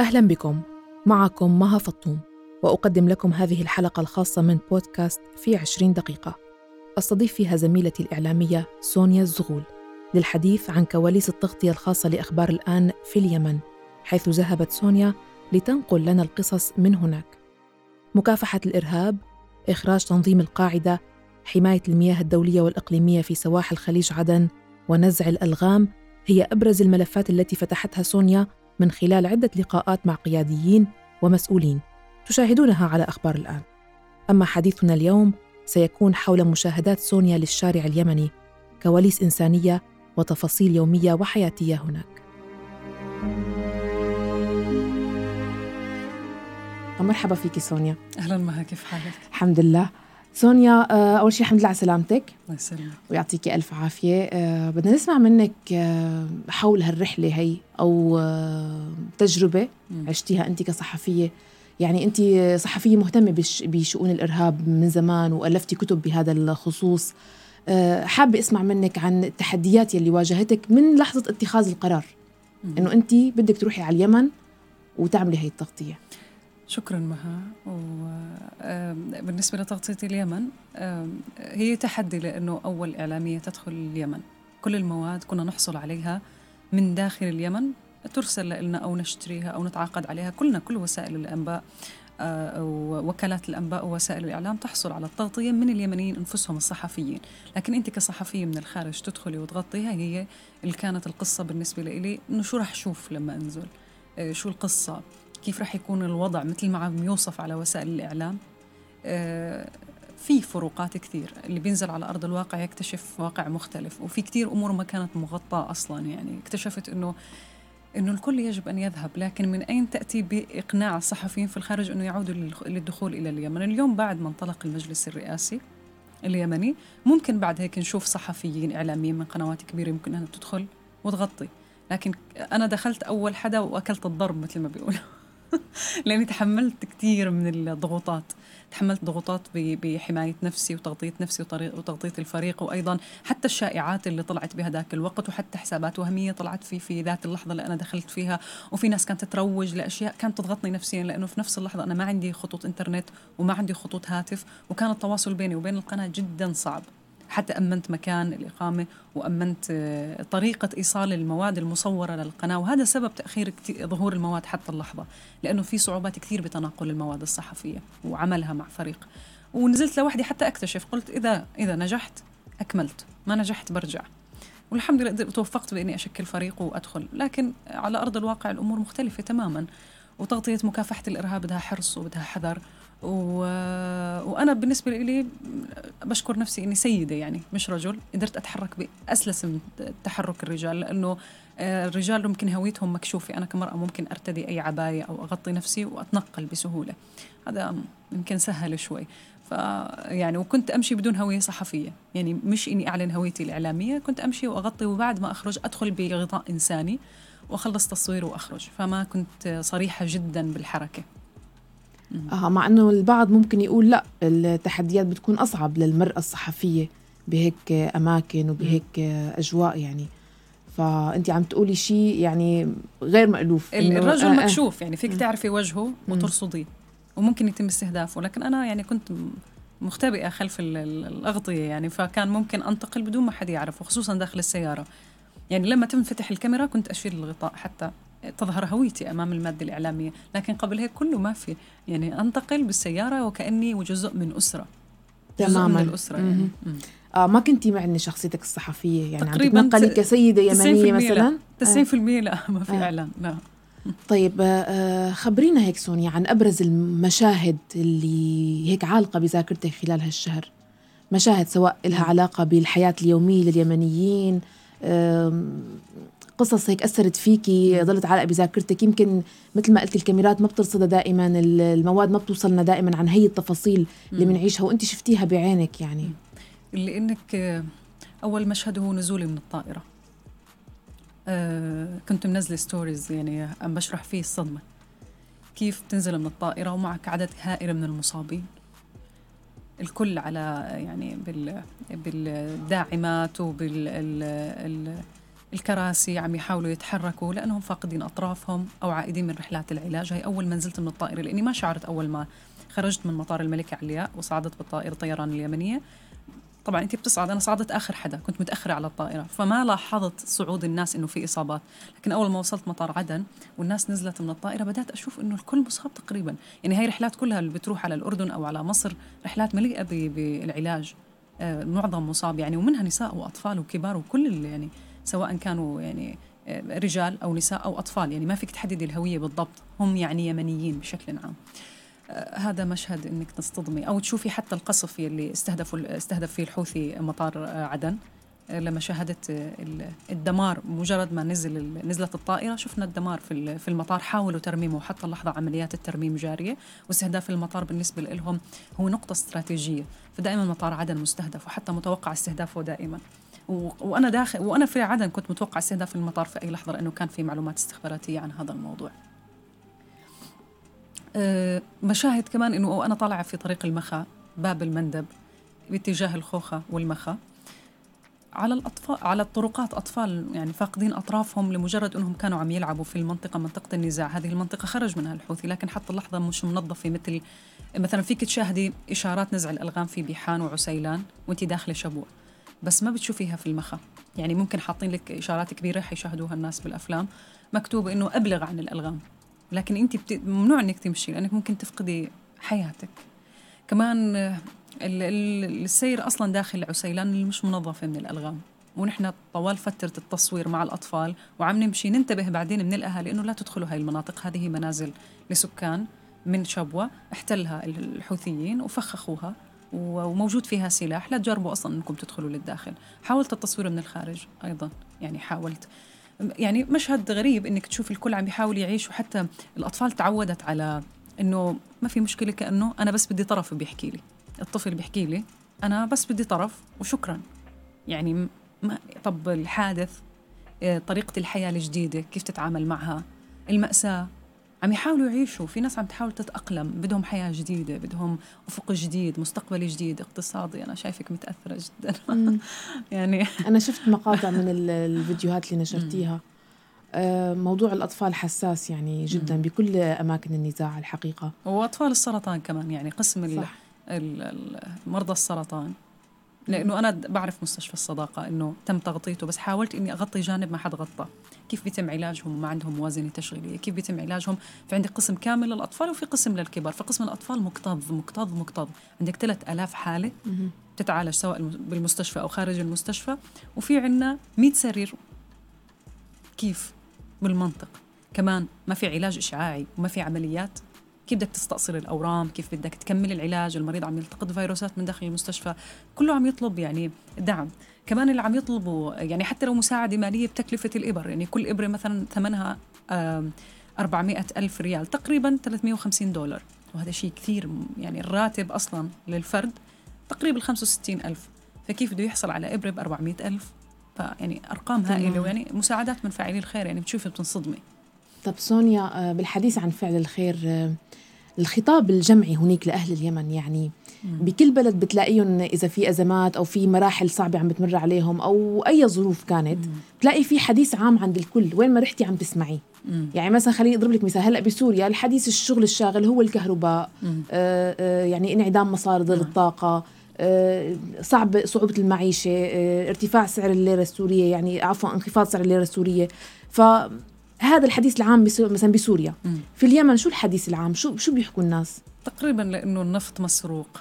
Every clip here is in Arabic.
أهلا بكم. معكم مها فطوم وأقدم لكم هذه الحلقة الخاصة من بودكاست في عشرين دقيقة. أستضيف فيها زميلتي الإعلامية سونيا الزغول للحديث عن كواليس التغطية الخاصة لأخبار الآن في اليمن حيث ذهبت سونيا لتنقل لنا القصص من هناك. مكافحة الإرهاب إخراج تنظيم القاعدة حماية المياه الدولية والإقليمية في سواحل خليج عدن ونزع الألغام هي أبرز الملفات التي فتحتها سونيا من خلال عدة لقاءات مع قياديين ومسؤولين تشاهدونها على أخبار الآن. أما حديثنا اليوم سيكون حول مشاهدات سونيا للشارع اليمني كواليس إنسانية وتفاصيل يومية وحياتية هناك. مرحبا فيك سونيا. أهلا مها كيف حالك؟ الحمد لله. سونيا آه، أول شيء الحمد لله على سلامتك. الله يسلمك. ويعطيك ألف عافية. آه، بدنا نسمع منك آه، حول هالرحلة هي أو تجربة عشتيها أنت كصحفية. يعني أنت صحفية مهتمة بشؤون الإرهاب من زمان وألفتي كتب بهذا الخصوص. حابة أسمع منك عن التحديات يلي واجهتك من لحظة اتخاذ القرار. إنه أنت بدك تروحي على اليمن وتعملي هي التغطية. شكرا مها. وبالنسبة لتغطية اليمن هي تحدي لأنه أول إعلامية تدخل اليمن. كل المواد كنا نحصل عليها من داخل اليمن ترسل لنا أو نشتريها أو نتعاقد عليها. كلنا كل وسائل الأنباء آه، وكالات الأنباء ووسائل الإعلام تحصل على التغطية من اليمنيين أنفسهم الصحفيين. لكن أنت كصحفية من الخارج تدخلي وتغطيها هي اللي كانت القصة بالنسبة لي إنه شو رح أشوف لما أنزل؟ آه، شو القصة؟ كيف رح يكون الوضع مثل ما عم يوصف على وسائل الإعلام؟ آه، في فروقات كثير. اللي بينزل على أرض الواقع يكتشف واقع مختلف وفي كثير أمور ما كانت مغطاة أصلا. يعني اكتشفت أنه إنه الكل يجب أن يذهب لكن من أين تأتي بإقناع الصحفيين في الخارج إنه يعودوا للدخول إلى اليمن؟ اليوم بعد ما انطلق المجلس الرئاسي اليمني ممكن بعد هيك نشوف صحفيين إعلاميين من قنوات كبيرة يمكن أنها تدخل وتغطي. لكن أنا دخلت أول حدا وأكلت الضرب مثل ما بيقولوا. لاني تحملت كثير من الضغوطات. تحملت ضغوطات بحماية نفسي وتغطية نفسي وتغطية الفريق وأيضا حتى الشائعات اللي طلعت بهذاك الوقت وحتى حسابات وهمية طلعت في في ذات اللحظة اللي أنا دخلت فيها. وفي ناس كانت تروج لأشياء كانت تضغطني نفسيا لأنه في نفس اللحظة أنا ما عندي خطوط إنترنت وما عندي خطوط هاتف. وكان التواصل بيني وبين القناة جدا صعب. حتى أمنت مكان الإقامة وأمنت آه، طريقة إيصال المواد المصورة للقناة وهذا سبب تأخير ظهور المواد حتى اللحظة لأنه في صعوبات كثير بتناقل المواد الصحفية وعملها مع فريق. ونزلت لوحدي حتى أكتشف قلت إذا إذا نجحت أكملت ما نجحت برجع. والحمد لله توفقت بإني أشكل فريق وأدخل لكن على أرض الواقع الأمور مختلفة تماما وتغطية مكافحة الإرهاب بدها حرص وبدها حذر و... وأنا بالنسبة لي بشكر نفسي إني سيدة يعني مش رجل قدرت أتحرك بأسلس من تحرك الرجال لأنه آه، الرجال ممكن هويتهم مكشوفة أنا كمرأة ممكن أرتدي أي عباية أو أغطي نفسي وأتنقل بسهولة. هذا يمكن سهل شوي. ف يعني وكنت أمشي بدون هوية صحفية. يعني مش إني أعلن هويتي الإعلامية كنت أمشي وأغطي وبعد ما أخرج أدخل بغطاء إنساني وأخلص تصوير وأخرج. فما كنت صريحة جدا بالحركة. آه مع إنه البعض ممكن يقول لأ التحديات بتكون أصعب للمرأة الصحفية بهيك أماكن وبهيك أجواء يعني. فأنت عم تقولي شيء يعني غير مألوف. الرجل آه مكشوف يعني فيك تعرفي وجهه وترصديه وممكن يتم استهدافه. لكن أنا يعني كنت مختبئة خلف الأغطية يعني. فكان ممكن أنتقل بدون ما حد يعرف وخصوصا داخل السيارة. يعني لما تنفتح الكاميرا كنت اشيل الغطاء حتى تظهر هويتي أمام المادة الإعلامية لكن قبل هيك كله ما في. يعني أنتقل بالسيارة وكأني جزء من أسرة. تماما من الأسرة يعني. آه ما كنتي معني شخصيتك الصحفية يعني؟ تقريبا عم تتنقلي كسيدة يمنية مثلا؟ 90% لا, لا ما في آه. اعلان لا. طيب آه خبرينا هيك سونيا عن أبرز المشاهد اللي هيك عالقة بذاكرتك خلال هالشهر. مشاهد سواء لها علاقة بالحياة اليومية لليمنيين قصص هيك أثرت فيكي ضلت عالقة بذاكرتك. يمكن مثل ما قلت الكاميرات ما بترصدها دائما المواد ما بتوصلنا دائما عن هي التفاصيل اللي بنعيشها وأنت شفتيها بعينك يعني. اللي إنك أول مشهد هو نزولي من الطائرة. أه كنت منزلة ستوريز يعني عم بشرح فيه الصدمة. كيف تنزل من الطائرة ومعك عدد هائل من المصابين. الكل على يعني بال بالداعمات وبال الكراسي عم يحاولوا يتحركوا لأنهم فاقدين أطرافهم أو عائدين من رحلات العلاج. هي أول ما نزلت من الطائرة لأني ما شعرت أول ما خرجت من مطار الملكه علياء وصعدت بالطائرة الطيران اليمنية. طبعا انت بتصعد أنا صعدت آخر حدا كنت متأخرة على الطائرة فما لاحظت صعود الناس إنه في إصابات. لكن أول ما وصلت مطار عدن والناس نزلت من الطائرة بدأت أشوف إنه الكل مصاب تقريبا. يعني هاي رحلات كلها اللي بتروح على الأردن أو على مصر رحلات مليئة بالعلاج. آه، معظم مصاب يعني ومنها نساء وأطفال وكبار وكل اللي يعني سواء كانوا يعني آه، رجال أو نساء أو أطفال. يعني ما فيك تحددي الهوية بالضبط. هم يعني يمنيين بشكل عام. آه، هذا مشهد إنك تصطدمي أو تشوفي حتى القصف يلي استهدفوا استهدف فيه الحوثي مطار عدن لما شاهدت الدمار. مجرد ما نزل نزلت الطائرة شفنا الدمار في في المطار. حاولوا ترميمه وحتى اللحظة عمليات الترميم جارية. واستهداف المطار بالنسبة لهم هو نقطة استراتيجية. فدائما مطار عدن مستهدف وحتى متوقع استهدافه دائما. وأنا داخل وأنا في عدن كنت متوقع استهداف المطار في أي لحظة لأنه كان في معلومات استخباراتية عن هذا الموضوع. أه مشاهد كمان إنه أنا طالعة في طريق المخا باب المندب باتجاه الخوخة والمخا. على الاطفال على الطرقات أطفال يعني فاقدين أطرافهم لمجرد إنهم كانوا عم يلعبوا في المنطقة منطقة النزاع. هذه المنطقة خرج منها الحوثي لكن حتى اللحظة مش منظفة مثل مثلا فيك تشاهدي إشارات نزع الألغام في بيحان وعسيلان وانت داخله شبوع. بس ما بتشوفيها في المخا يعني ممكن حاطين لك إشارات كبيرة حيشاهدوها الناس بالأفلام. مكتوب إنه أبلغ عن الألغام. لكن انت بت... ممنوع إنك تمشي لأنك ممكن تفقدي حياتك. كمان السير أصلا داخل عسيلان مش منظفه من الألغام. ونحن طوال فترة التصوير مع الأطفال وعم نمشي ننتبه بعدين من الأهالي إنه لا تدخلوا هاي المناطق. هذه منازل لسكان من شبوة احتلها الحوثيين وفخخوها. وموجود فيها سلاح لا تجربوا أصلا أنكم تدخلوا للداخل. حاولت التصوير من الخارج أيضا يعني حاولت. يعني مشهد غريب إنك تشوف الكل عم يحاول يعيش وحتى الأطفال تعودت على إنه ما في مشكلة كأنه أنا بس بدي طرف بيحكي لي. الطفل بيحكي لي أنا بس بدي طرف وشكرا. يعني ما طب الحادث آه، طريقة الحياة الجديدة كيف تتعامل معها المأساة عم يحاولوا يعيشوا. في ناس عم تحاول تتأقلم. بدهم حياة جديدة بدهم أفق جديد مستقبل جديد اقتصادي. أنا شايفك متأثرة جدا. يعني أنا شفت مقاطع من الفيديوهات اللي نشرتيها. آه، موضوع الأطفال حساس يعني جدا بكل أماكن النزاع الحقيقة. وأطفال السرطان كمان يعني قسم صح. مرضى السرطان. لأنه أنا بعرف مستشفى الصداقة إنه تم تغطيته بس حاولت إني أغطي جانب ما حد غطى كيف بيتم علاجهم وما عندهم موازنة تشغيلية؟ كيف بيتم علاجهم؟ في عندك قسم كامل للأطفال وفي قسم للكبار. فقسم الأطفال مكتظ مكتظ مكتظ. عندك 3000 حالة بتتعالج سواء بالمستشفى أو خارج المستشفى. وفي عندنا 100 سرير. كيف؟ بالمنطق. كمان ما في علاج إشعاعي وما في عمليات. كيف بدك تستأصل الأورام؟ كيف بدك تكمل العلاج؟ المريض عم يلتقط فيروسات من داخل المستشفى. كله عم يطلب يعني دعم. كمان اللي عم يطلبوا يعني حتى لو مساعدة مالية بتكلفة الإبر. يعني كل إبرة مثلا ثمنها 400 ألف ريال. تقريبا 350 دولار. وهذا شيء كثير يعني الراتب أصلا للفرد. تقريبا 65 ألف. فكيف بده يحصل على إبرة ب 400 ألف؟ فيعني أرقام هائلة. ويعني مساعدات من فاعلي الخير. يعني بتشوفي بتنصدمي. طب سونيا آه، بالحديث عن فعل الخير آه، الخطاب الجمعي هناك لأهل اليمن يعني بكل بلد بتلاقيهم إذا في أزمات أو في مراحل صعبة عم بتمر عليهم أو أي ظروف كانت بتلاقي في حديث عام عند الكل وين ما رحتي عم تسمعي يعني مثلا خليني أضرب لك مثال هلأ بسوريا الحديث الشغل الشاغل هو الكهرباء آه آه يعني انعدام مصادر الطاقة آه صعب صعوبة المعيشة آه ارتفاع سعر الليرة السورية يعني عفوا انخفاض سعر الليرة السورية. ف هذا الحديث العام مثلا بسوريا. في اليمن شو الحديث العام؟ شو شو بيحكوا الناس؟ تقريبا لأنه النفط مسروق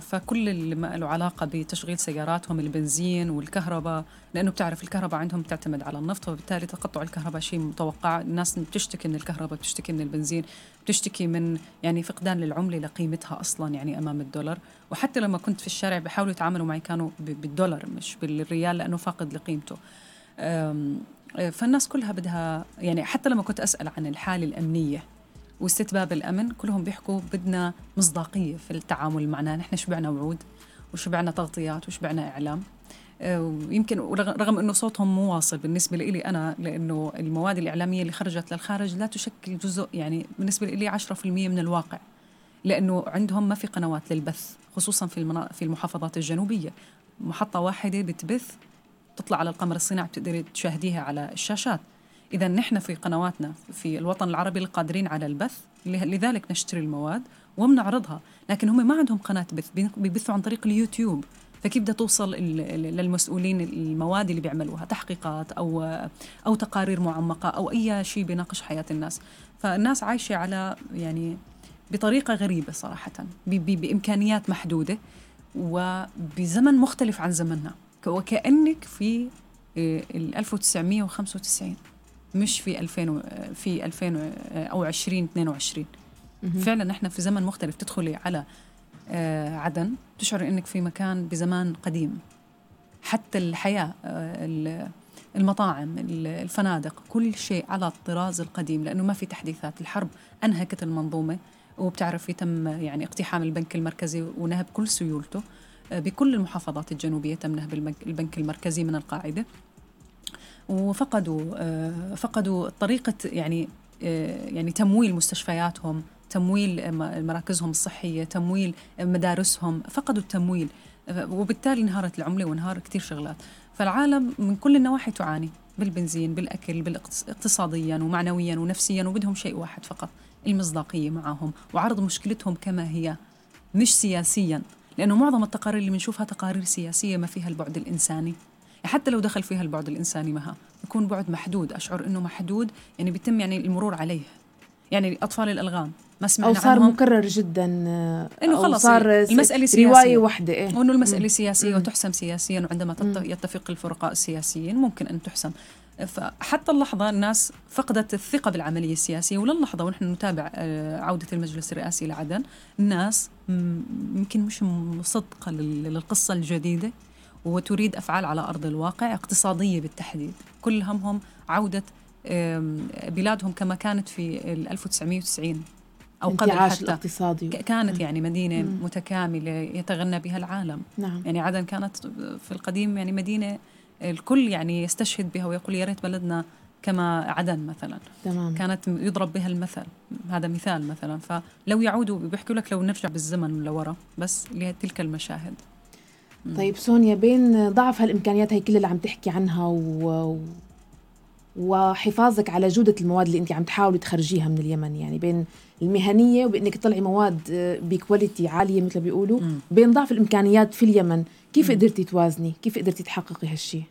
فكل اللي ما له علاقة بتشغيل سياراتهم البنزين والكهرباء لأنه بتعرف الكهرباء عندهم تعتمد على النفط وبالتالي تقطع الكهرباء شيء متوقع. الناس بتشتكي من الكهرباء بتشتكي من البنزين بتشتكي من يعني فقدان للعملة لقيمتها أصلا يعني أمام الدولار. وحتى لما كنت في الشارع بيحاولوا يتعاملوا معي كانوا بالدولار مش بالريال لأنه فاقد لقيمته. فالناس كلها بدها يعني حتى لما كنت أسأل عن الحالة الأمنية واستتباب الأمن كلهم بيحكوا بدنا مصداقية في التعامل معنا. نحن شبعنا وعود وشبعنا تغطيات وشبعنا إعلام. ويمكن رغم إنه صوتهم مو واصل بالنسبة لي أنا لإنه المواد الإعلامية اللي خرجت للخارج لا تشكل جزء يعني بالنسبة لي 10% من الواقع. لأنه عندهم ما في قنوات للبث خصوصا في في المحافظات الجنوبية. محطة واحدة بتبث تطلع على القمر الصناعي بتقدري تشاهديها على الشاشات. إذا نحن في قنواتنا في الوطن العربي القادرين على البث لذلك نشتري المواد وبنعرضها لكن هم ما عندهم قناة بث بيبثوا عن طريق اليوتيوب. فكيف بدها توصل للمسؤولين المواد اللي بيعملوها؟ تحقيقات أو أو تقارير معمقة أو أي شيء بيناقش حياة الناس. فالناس عايشة على يعني بطريقة غريبة صراحة بإمكانيات محدودة وبزمن مختلف عن زمننا. وكأنك في آه، ال 1995 مش في 2000 في 2000 أو 2022 فعلا نحن في زمن مختلف تدخلي على آه، عدن تشعر إنك في مكان بزمان قديم. حتى الحياة آه، المطاعم الفنادق كل شيء على الطراز القديم لأنه ما في تحديثات. الحرب أنهكت المنظومة وبتعرفي تم يعني اقتحام البنك المركزي ونهب كل سيولته. آه، بكل المحافظات الجنوبية تم نهب البنك المركزي من القاعدة. وفقدوا فقدوا طريقة يعني يعني تمويل مستشفياتهم تمويل مراكزهم الصحية تمويل مدارسهم فقدوا التمويل. وبالتالي انهارت العملة وانهار كثير شغلات. فالعالم من كل النواحي تعاني بالبنزين بالأكل بالاقتصاديا ومعنويا ونفسيا وبدهم شيء واحد فقط المصداقية معهم وعرض مشكلتهم كما هي مش سياسيا. لأنه معظم التقارير اللي بنشوفها تقارير سياسية ما فيها البعد الإنساني. حتى لو دخل فيها البعد الإنساني معها يكون بعد محدود. أشعر إنه محدود يعني بيتم يعني المرور عليه. يعني اطفال الألغام ما سمعنا أو صار عنهم. مكرر جدا إنه خلص صار المسألة سياسية. روايه واحدة إيه؟ وإنه المسألة سياسية مم. وتحسم سياسيا وعندما يتفق الفرقاء السياسيين ممكن أن تحسم. فحتى اللحظة الناس فقدت الثقة بالعملية السياسية وللحظة ونحن نتابع آه، عودة المجلس الرئاسي لعدن الناس يمكن مش مصدقة للقصة الجديدة وتريد أفعال على أرض الواقع اقتصادية بالتحديد. كل همهم عودة بلادهم كما كانت في 1990 أو قبل حتى. الاقتصادي. كانت يعني مدينة مم. متكاملة يتغنى بها العالم. نعم. يعني عدن كانت في القديم يعني مدينة الكل يعني يستشهد بها ويقول يا ريت بلدنا كما عدن مثلا. تمام. كانت يضرب بها المثل. هذا مثال مثلا. فلو يعودوا بيحكوا لك لو نرجع بالزمن لورا بس لتلك المشاهد. طيب سونيا بين ضعف هالامكانيات هي كل اللي عم تحكي عنها و... وحفاظك على جودة المواد اللي أنت عم تحاولي تخرجيها من اليمن. يعني بين المهنية وبأنك تطلعي مواد بكواليتي عالية مثل بيقولوا. بين ضعف الإمكانيات في اليمن كيف قدرتي توازني؟ كيف قدرتي تحققي هالشيء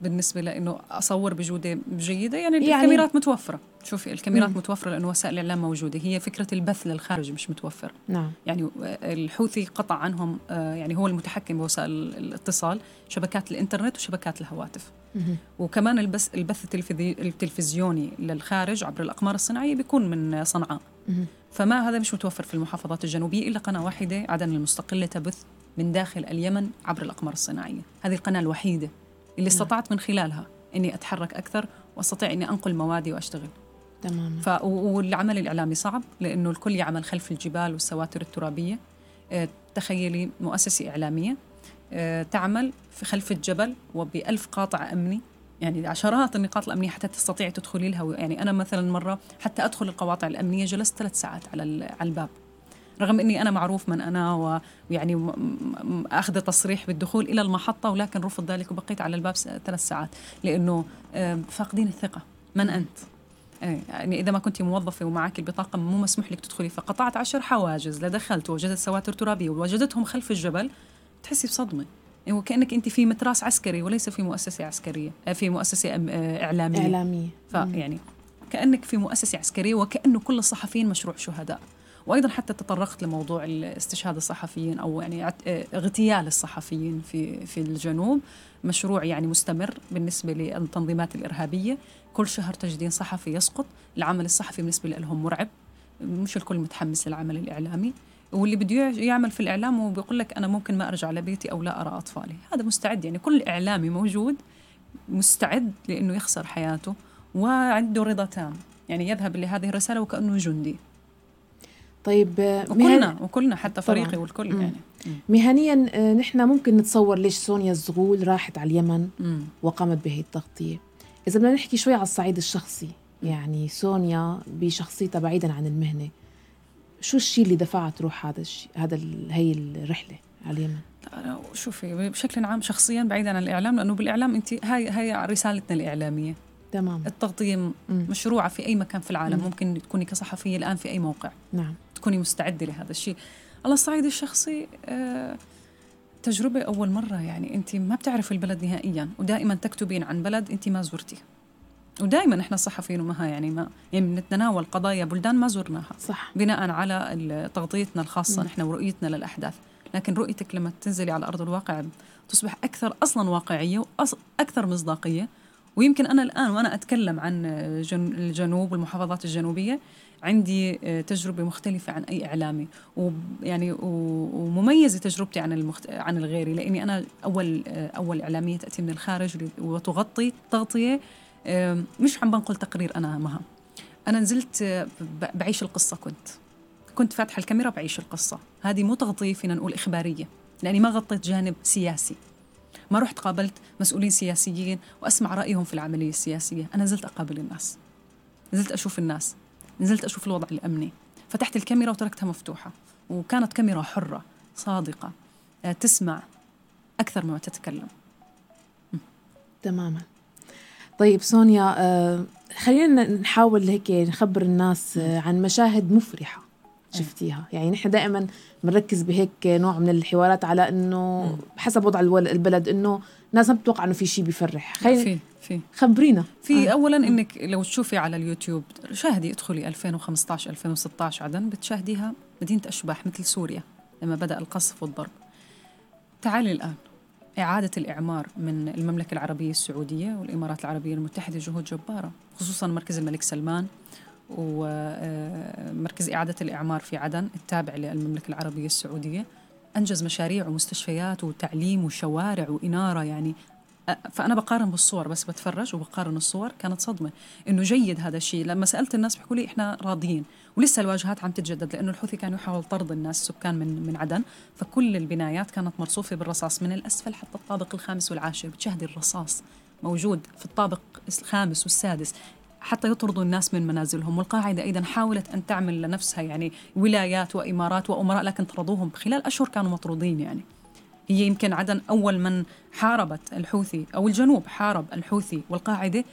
بالنسبة لأنه أصور بجودة جيدة يعني, يعني الكاميرات متوفرة. شوفي الكاميرات مم. متوفرة لأنه وسائل الإعلام موجودة. هي فكرة البث للخارج مش متوفر نعم. يعني الحوثي قطع عنهم آه، يعني هو المتحكم بوسائل الاتصال شبكات الإنترنت وشبكات الهواتف. مم. وكمان البث البث التلفزيوني للخارج عبر الأقمار الصناعية بيكون من صنعاء. مم. فما هذا مش متوفر في المحافظات الجنوبية إلا قناة واحدة عدن المستقلة تبث. من داخل اليمن عبر الأقمار الصناعية. هذه القناة الوحيدة اللي نعم. استطعت من خلالها إني أتحرك أكثر وأستطيع إني أنقل موادي وأشتغل. تماما. ف... والعمل الإعلامي صعب لأنه الكل يعمل خلف الجبال والسواتر الترابية. آه، تخيلي مؤسسة إعلامية آه، تعمل في خلف الجبل وبألف قاطع أمني. يعني عشرات النقاط الأمنية حتى تستطيع تدخلي لها. يعني أنا مثلا مرة حتى أدخل القواطع الأمنية جلست ثلاث ساعات على على الباب. رغم إني أنا معروف من أنا ويعني أخذ تصريح بالدخول إلى المحطة ولكن رفض ذلك وبقيت على الباب ثلاث ساعات. لأنه فاقدين الثقة. من أنت؟ إيه، يعني إذا ما كنت موظفة ومعك البطاقة مو مسموح لك تدخلي فقطعت عشر حواجز لدخلت ووجدت سواتر ترابية ووجدتهم خلف الجبل تحسي بصدمة. يعني وكأنك أنت في متراس عسكري وليس في مؤسسة عسكرية آه، في مؤسسة آه، إعلامية. إعلامية. فيعني كأنك في مؤسسة عسكرية وكأنه كل الصحفيين مشروع شهداء. وأيضا حتى تطرقت لموضوع استشهاد الصحفيين أو يعني اغتيال الصحفيين في في الجنوب. مشروع يعني مستمر بالنسبة للتنظيمات الإرهابية. كل شهر تجدين صحفي يسقط. العمل الصحفي بالنسبة لهم مرعب. مش الكل متحمس للعمل الإعلامي. واللي بده يعمل في الإعلام وبيقول لك أنا ممكن ما أرجع لبيتي أو لا أرى أطفالي. هذا مستعد. يعني كل إعلامي موجود مستعد لإنه يخسر حياته وعنده رضا تام. يعني يذهب لهذه الرسالة وكأنه جندي. طيب وكلنا وكلنا حتى فريقي والكل يعني. مهنيا آه، نحن ممكن نتصور ليش سونيا الزغول راحت على اليمن مم. وقامت بهي التغطية. إذا بدنا نحكي شوي على الصعيد الشخصي يعني سونيا بشخصيتها بعيدا عن المهنة. شو الشيء اللي دفعها تروح هذا الشيء هذا هي الرحلة على اليمن؟ شوفي بشكل عام شخصيا بعيدا عن الإعلام لأنه بالإعلام انت هاي هاي رسالتنا الإعلامية. تمام. التغطية مشروعة في أي مكان في العالم مم. ممكن تكوني كصحفية الآن في أي موقع. نعم. تكوني مستعدة لهذا الشيء. على الصعيد الشخصي آه تجربة أول مرة يعني أنت ما بتعرفي البلد نهائيا ودائما تكتبين عن بلد أنت ما زرتيه ودائما إحنا الصحفيين ومها يعني ما يعني بنتناول قضايا بلدان ما زرناها. صح. بناء على تغطيتنا الخاصة نحن ورؤيتنا للأحداث. لكن رؤيتك لما تنزلي على أرض الواقع تصبح أكثر أصلا واقعية وأكثر مصداقية. ويمكن أنا الآن وأنا أتكلم عن الجنوب والمحافظات الجنوبية عندي تجربة مختلفة عن أي إعلامي ويعني ومميزة تجربتي عن المخت... عن الغيري لأني أنا أول أول إعلامية تأتي من الخارج وتغطي تغطية مش عم بنقل تقرير أنا مها. أنا نزلت بعيش القصة كنت. كنت فاتحة الكاميرا بعيش القصة. هذه مو تغطية فينا نقول إخبارية لأني ما غطيت جانب سياسي. ما رحت قابلت مسؤولين سياسيين وأسمع رأيهم في العملية السياسية. أنا نزلت أقابل الناس. نزلت أشوف الناس. نزلت أشوف الوضع الأمني. فتحت الكاميرا وتركتها مفتوحة. وكانت كاميرا حرة صادقة آه، تسمع أكثر مما تتكلم. تماما. طيب سونيا آه خلينا نحاول هيك نخبر الناس آه عن مشاهد مفرحة. شفتيها. يعني نحن دائما بنركز بهيك نوع من الحوارات على إنه حسب وضع البلد إنه ناس ما بتوقع إنه في شيء بيفرح. خلينا في في. خبرينا. في آه. اولا إنك لو تشوفي على اليوتيوب شاهدي ادخلي 2015 2016 عدن بتشاهديها مدينة أشباح مثل سوريا لما بدأ القصف والضرب. تعالي الآن. إعادة الإعمار من المملكة العربية السعودية والإمارات العربية المتحدة جهود جبارة خصوصا مركز الملك سلمان ومركز إعادة الإعمار في عدن التابع للمملكة العربية السعودية أنجز مشاريع ومستشفيات وتعليم وشوارع وإنارة يعني. فأنا بقارن بالصور بس بتفرج وبقارن الصور كانت صدمة إنه جيد هذا الشيء. لما سألت الناس بيحكوا لي إحنا راضيين ولسه الواجهات عم تتجدد لأنه الحوثي كان يحاول طرد الناس السكان من من عدن. فكل البنايات كانت مرصوفة بالرصاص من الأسفل حتى الطابق الخامس والعاشر بتشاهدي الرصاص موجود في الطابق الخامس والسادس. حتى يطردوا الناس من منازلهم. والقاعدة أيضا حاولت أن تعمل لنفسها يعني ولايات وإمارات وأمراء لكن طردوهم خلال أشهر كانوا مطرودين يعني. هي يمكن عدن أول من حاربت الحوثي أو الجنوب حارب الحوثي والقاعدة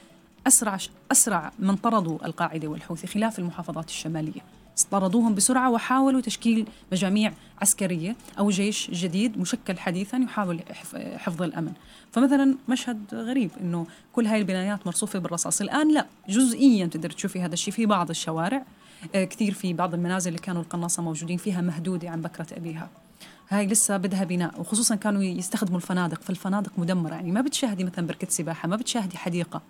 أسرع أسرع من طردوا القاعدة والحوثي خلاف المحافظات الشمالية. طردوهم بسرعة وحاولوا تشكيل مجاميع عسكرية أو جيش جديد مشكل حديثا يحاول حفظ الأمن. فمثلا مشهد غريب أنه كل هاي البنايات مرصوفة بالرصاص. الآن لا جزئيا تقدر تشوفي هذا الشيء في بعض الشوارع. آه، كثير في بعض المنازل اللي كانوا القناصة موجودين فيها مهدودة عن بكرة أبيها. هاي لسه بدها بناء وخصوصا كانوا يستخدموا الفنادق فالفنادق مدمرة. يعني ما بتشاهدي مثلا بركة سباحة ما بتشاهدي حديقة.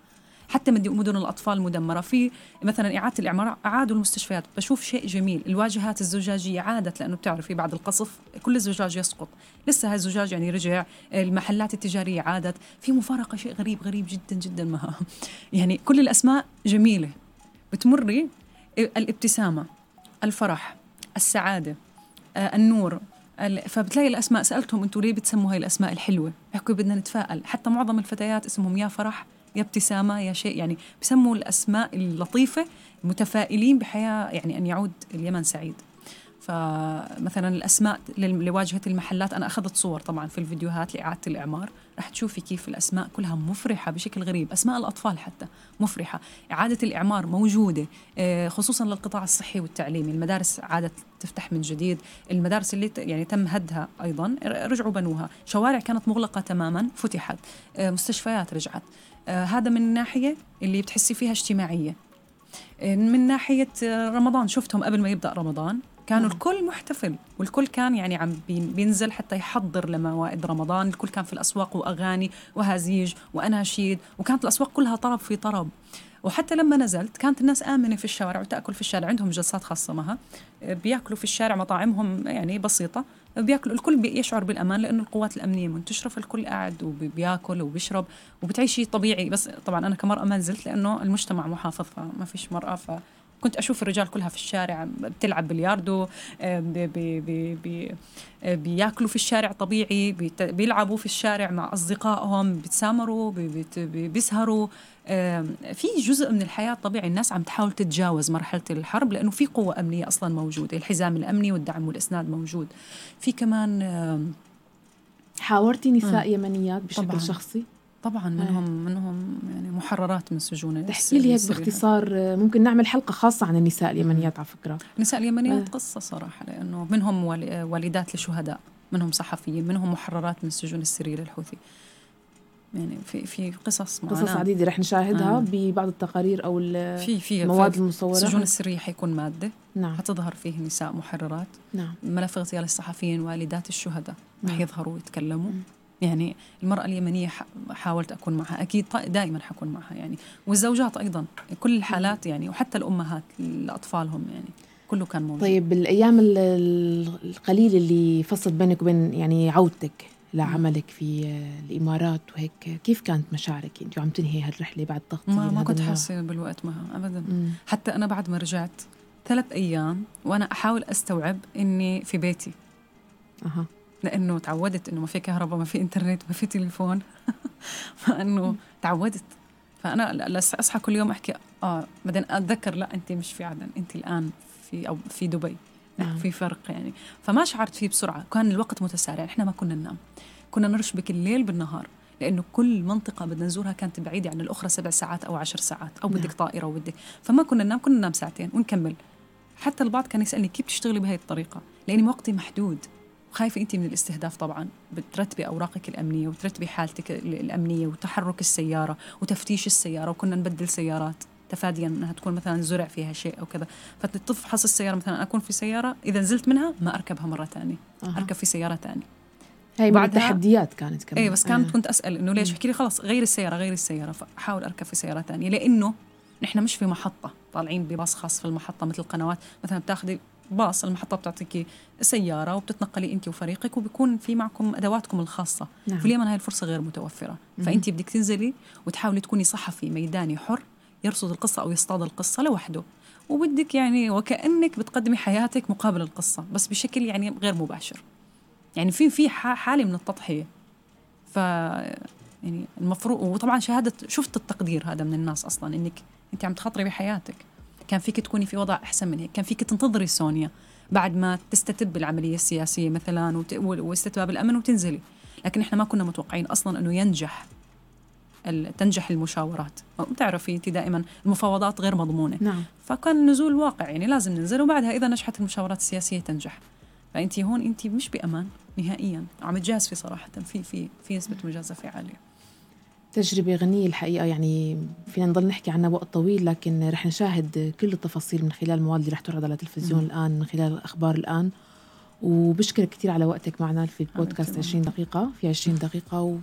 حتى مدن الأطفال مدمرة. في مثلا إعادة الإعمار أعادوا المستشفيات. بشوف شيء جميل. الواجهات الزجاجية عادت لأنه بتعرفي بعد القصف كل الزجاج يسقط. لسه هاي الزجاج يعني رجع المحلات التجارية عادت. في مفارقة شيء غريب غريب جدا جدا ما. يعني كل الأسماء جميلة. بتمري الابتسامة الفرح السعادة آه، النور. فبتلاقي الأسماء سألتهم أنتم ليه بتسموا هاي الأسماء الحلوة؟ بيحكوا بدنا نتفائل. حتى معظم الفتيات اسمهم يا فرح يا ابتسامة يا شيء يعني بسموا الأسماء اللطيفة متفائلين بحياة يعني أن يعود اليمن سعيد. فمثلا الأسماء لواجهة المحلات أنا أخذت صور طبعا في الفيديوهات لإعادة الإعمار. رح تشوفي كيف الأسماء كلها مفرحة بشكل غريب. أسماء الأطفال حتى مفرحة. إعادة الإعمار موجودة آه، خصوصا للقطاع الصحي والتعليمي. المدارس عادت تفتح من جديد. المدارس اللي يعني تم هدها أيضا رجعوا بنوها. شوارع كانت مغلقة تماما فتحت. آه، مستشفيات رجعت. هذا من ناحية اللي بتحسي فيها اجتماعية. من ناحية رمضان شفتهم قبل ما يبدأ رمضان؟ كانوا نعم. الكل محتفل. والكل كان يعني عم بينزل حتى يحضر لموائد رمضان. الكل كان في الأسواق وأغاني وهزيج وأناشيد. وكانت الأسواق كلها طرب في طرب. وحتى لما نزلت كانت الناس آمنة في الشوارع وتأكل في الشارع. عندهم جلسات خاصة معها. بيأكلوا في الشارع مطاعمهم يعني بسيطة. بياكلوا الكل يشعر بالأمان لأنه القوات الأمنية منتشرة فالكل قاعد وبياكل وبيشرب وبتعيشي طبيعي. بس طبعا أنا كمرأة ما نزلت لأنه المجتمع محافظ فما فيش مرأة. ف كنت أشوف الرجال كلها في الشارع بتلعب بلياردو آه، بي بي بي آه، بياكلوا في الشارع طبيعي بيلعبوا في الشارع مع أصدقائهم بيتسامروا بيسهروا. في جزء من الحياة طبيعي الناس عم تحاول تتجاوز مرحلة الحرب لأنه في قوة أمنية أصلا موجودة الحزام الأمني والدعم والإسناد موجود في كمان حاورتي نساء آه. يمنيات بشكل طبعاً. شخصي طبعا منهم آه. منهم يعني محررات من السجون تحكي لي هيك باختصار ممكن نعمل حلقة خاصة عن النساء اليمنيات على فكرة النساء اليمنيات آه. قصة صراحة لأنه منهم والدات لشهداء منهم صحفيين منهم محررات من السجون السرية للحوثي يعني في في قصص معنا قصص عديدة رح نشاهدها آه. ببعض التقارير أو في في المواد المصورة. السجون السرية حيكون مادة نعم. حتظهر فيه نساء محررات. نعم. ملف اغتيال الصحفيين والدات الشهداء نعم. رح يظهروا ويتكلموا. يعني المرأة اليمنية حاولت أكون معها. أكيد دائما حكون معها يعني. والزوجات أيضا. كل الحالات يعني. وحتى الأمهات لأطفالهم يعني. كله كان موجود. طيب الأيام القليلة اللي فصلت بينك وبين يعني عودتك؟ لعملك في الإمارات وهيك. كيف كانت مشاعرك؟ انت وعم تنهي هالرحلة بعد ضغط ما, ما كنت حاسة بالوقت معها ابدا. مم. حتى أنا بعد ما رجعت ثلاث أيام وأنا أحاول أستوعب إني في بيتي. أها. لأنه تعودت إنه ما في كهرباء ما في إنترنت ما في تليفون. فانه تعودت. فأنا أصحى كل يوم أحكي آه بعدين أتذكر لا أنت مش في عدن أنت الآن في أو في دبي. نعم. في فرق يعني. فما شعرت فيه بسرعة. كان الوقت متسارع. إحنا ما كنا ننام. كنا نرشبك الليل بالنهار. لأنه كل منطقة بدنا نزورها كانت بعيدة عن الأخرى سبع ساعات أو عشر ساعات. أو بدك نعم. طائرة وبدك. فما كنا ننام. كنا ننام ساعتين ونكمل. حتى البعض كان يسألني كيف تشتغلي بهي الطريقة؟ لأني وقتي محدود. خايفة أنت من الاستهداف طبعا. بترتبي أوراقك الأمنية وترتبي حالتك الأمنية وتحرك السيارة وتفتيش السيارة وكنا نبدل سيارات. تفاديا إنها تكون مثلا زرع فيها شيء أو كذا. فتفحص السيارة مثلا أكون في سيارة إذا نزلت منها ما أركبها مرة ثانية أه. أركب في سيارة ثانية هي بعد تحديات كانت كمان. اي بس كانت آه. كنت أسأل إنه ليش؟ احكي لي خلص غير السيارة غير السيارة فأحاول أركب في سيارة ثانية لأنه نحن مش في محطة طالعين بباص خاص في المحطة مثل القنوات مثلا بتاخذي باص المحطة بتعطيكي سيارة وبتتنقلي انت وفريقك وبيكون في معكم أدواتكم الخاصة. نعم. في اليمن هاي الفرصة غير متوفرة. فانت بدك تنزلي وتحاولي تكوني صحفي ميداني حر يرصد القصة أو يصطاد القصة لوحده. وبدك يعني وكأنك بتقدمي حياتك مقابل القصة بس بشكل يعني غير مباشر. يعني في في حالة من التضحية. ف يعني المفروض وطبعا شهادة شفت التقدير هذا من الناس أصلا إنك أنت عم تخاطري بحياتك. كان فيك تكوني في وضع أحسن من هيك. كان فيك تنتظري سونيا بعد ما تستتب العملية السياسية مثلا واستتباب الأمن وتنزلي. لكن إحنا ما كنا متوقعين أصلا إنه ينجح. تنجح المشاورات. بتعرفي انت دائما المفاوضات غير مضمونة. نعم. فكان النزول واقع يعني لازم ننزل وبعدها إذا نجحت المشاورات السياسية تنجح. فانت هون انت مش بأمان نهائيا. عم تجازفي صراحة في في في نسبة مجازفة عالية. تجربة غنية الحقيقة يعني فينا نضل نحكي عنها وقت طويل لكن رح نشاهد كل التفاصيل من خلال المواد اللي رح تعرض على التلفزيون الآن من خلال الأخبار الآن. وبشكرك كثير على وقتك معنا في البودكاست 20 دقيقة في 20 دقيقة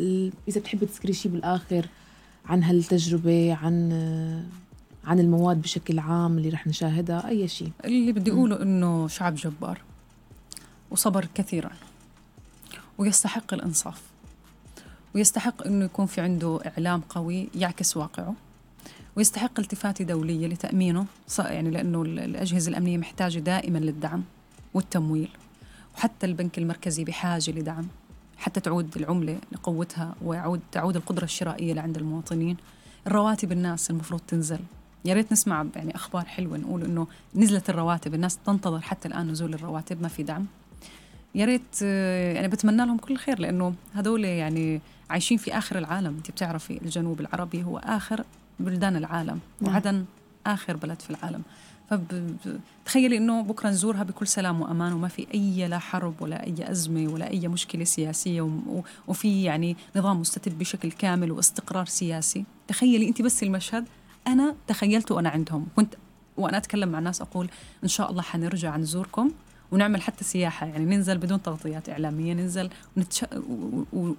و إذا بتحبي تذكري شيء بالآخر عن هالتجربة عن عن المواد بشكل عام اللي رح نشاهدها أي شيء اللي بدي أقوله إنه شعب جبار وصبر كثيرا ويستحق الإنصاف ويستحق أنه يكون في عنده إعلام قوي يعكس واقعه ويستحق التفاتة دولية لتأمينه يعني لأنه الأجهزة الأمنية محتاجة دائما للدعم والتمويل وحتى البنك المركزي بحاجة لدعم. حتى تعود العملة لقوتها ويعود تعود القدرة الشرائية لعند المواطنين. الرواتب الناس المفروض تنزل. يا ريت نسمع يعني أخبار حلوة نقول إنه نزلت الرواتب الناس تنتظر حتى الآن نزول الرواتب ما في دعم. يا ريت يعني بتمنى لهم كل خير لأنه هذول يعني عايشين في آخر العالم. أنت بتعرفي الجنوب العربي هو آخر بلدان العالم نعم. وعدن آخر بلد في العالم. فتخيلي إنه بكرة نزورها بكل سلام وأمان وما في أي لا حرب ولا أي أزمة ولا أي مشكلة سياسية وفي يعني نظام مستتب بشكل كامل واستقرار سياسي. تخيلي أنت بس المشهد أنا تخيلته وأنا عندهم. كنت وأنا أتكلم مع الناس أقول إن شاء الله حنرجع نزوركم ونعمل حتى سياحة. يعني ننزل بدون تغطيات إعلامية ننزل ونتش...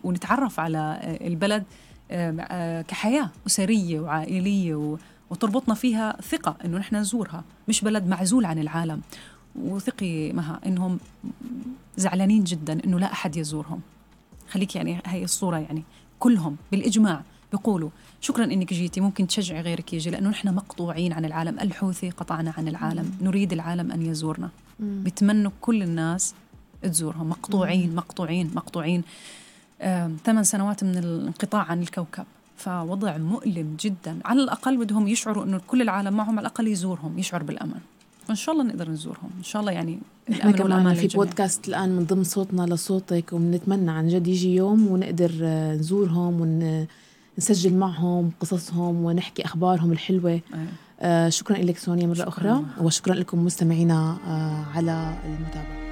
ونتعرف على البلد آه، كحياة أسرية وعائلية وتربطنا فيها ثقة إنه نحن نزورها مش بلد معزول عن العالم. وثقي مها إنهم زعلانين جدا إنه لا أحد يزورهم. خليك يعني هي الصورة يعني كلهم بالإجماع بيقولوا شكرا إنك جيتي ممكن تشجعي غيرك يجي لأنه نحن مقطوعين عن العالم ألحوثي قطعنا عن العالم نريد العالم أن يزورنا. بتمنوا كل الناس تزورهم. مقطوعين مقطوعين مقطوعين. ثمان سنوات من الانقطاع عن الكوكب. فوضع مؤلم جدا. على الأقل بدهم يشعروا أنه كل العالم معهم على الأقل يزورهم يشعر بالأمان. وإن شاء الله نقدر نزورهم. إن شاء الله يعني نحن كمان في بودكاست الآن من ضمن صوتنا لصوتك وبنتمنى عن جد يجي يوم ونقدر آه، نزورهم ونسجل معهم قصصهم ونحكي أخبارهم الحلوة. أيه. آه شكرا لك سونيا مرة شكرا. أخرى وشكرا لكم مستمعينا آه على المتابعة.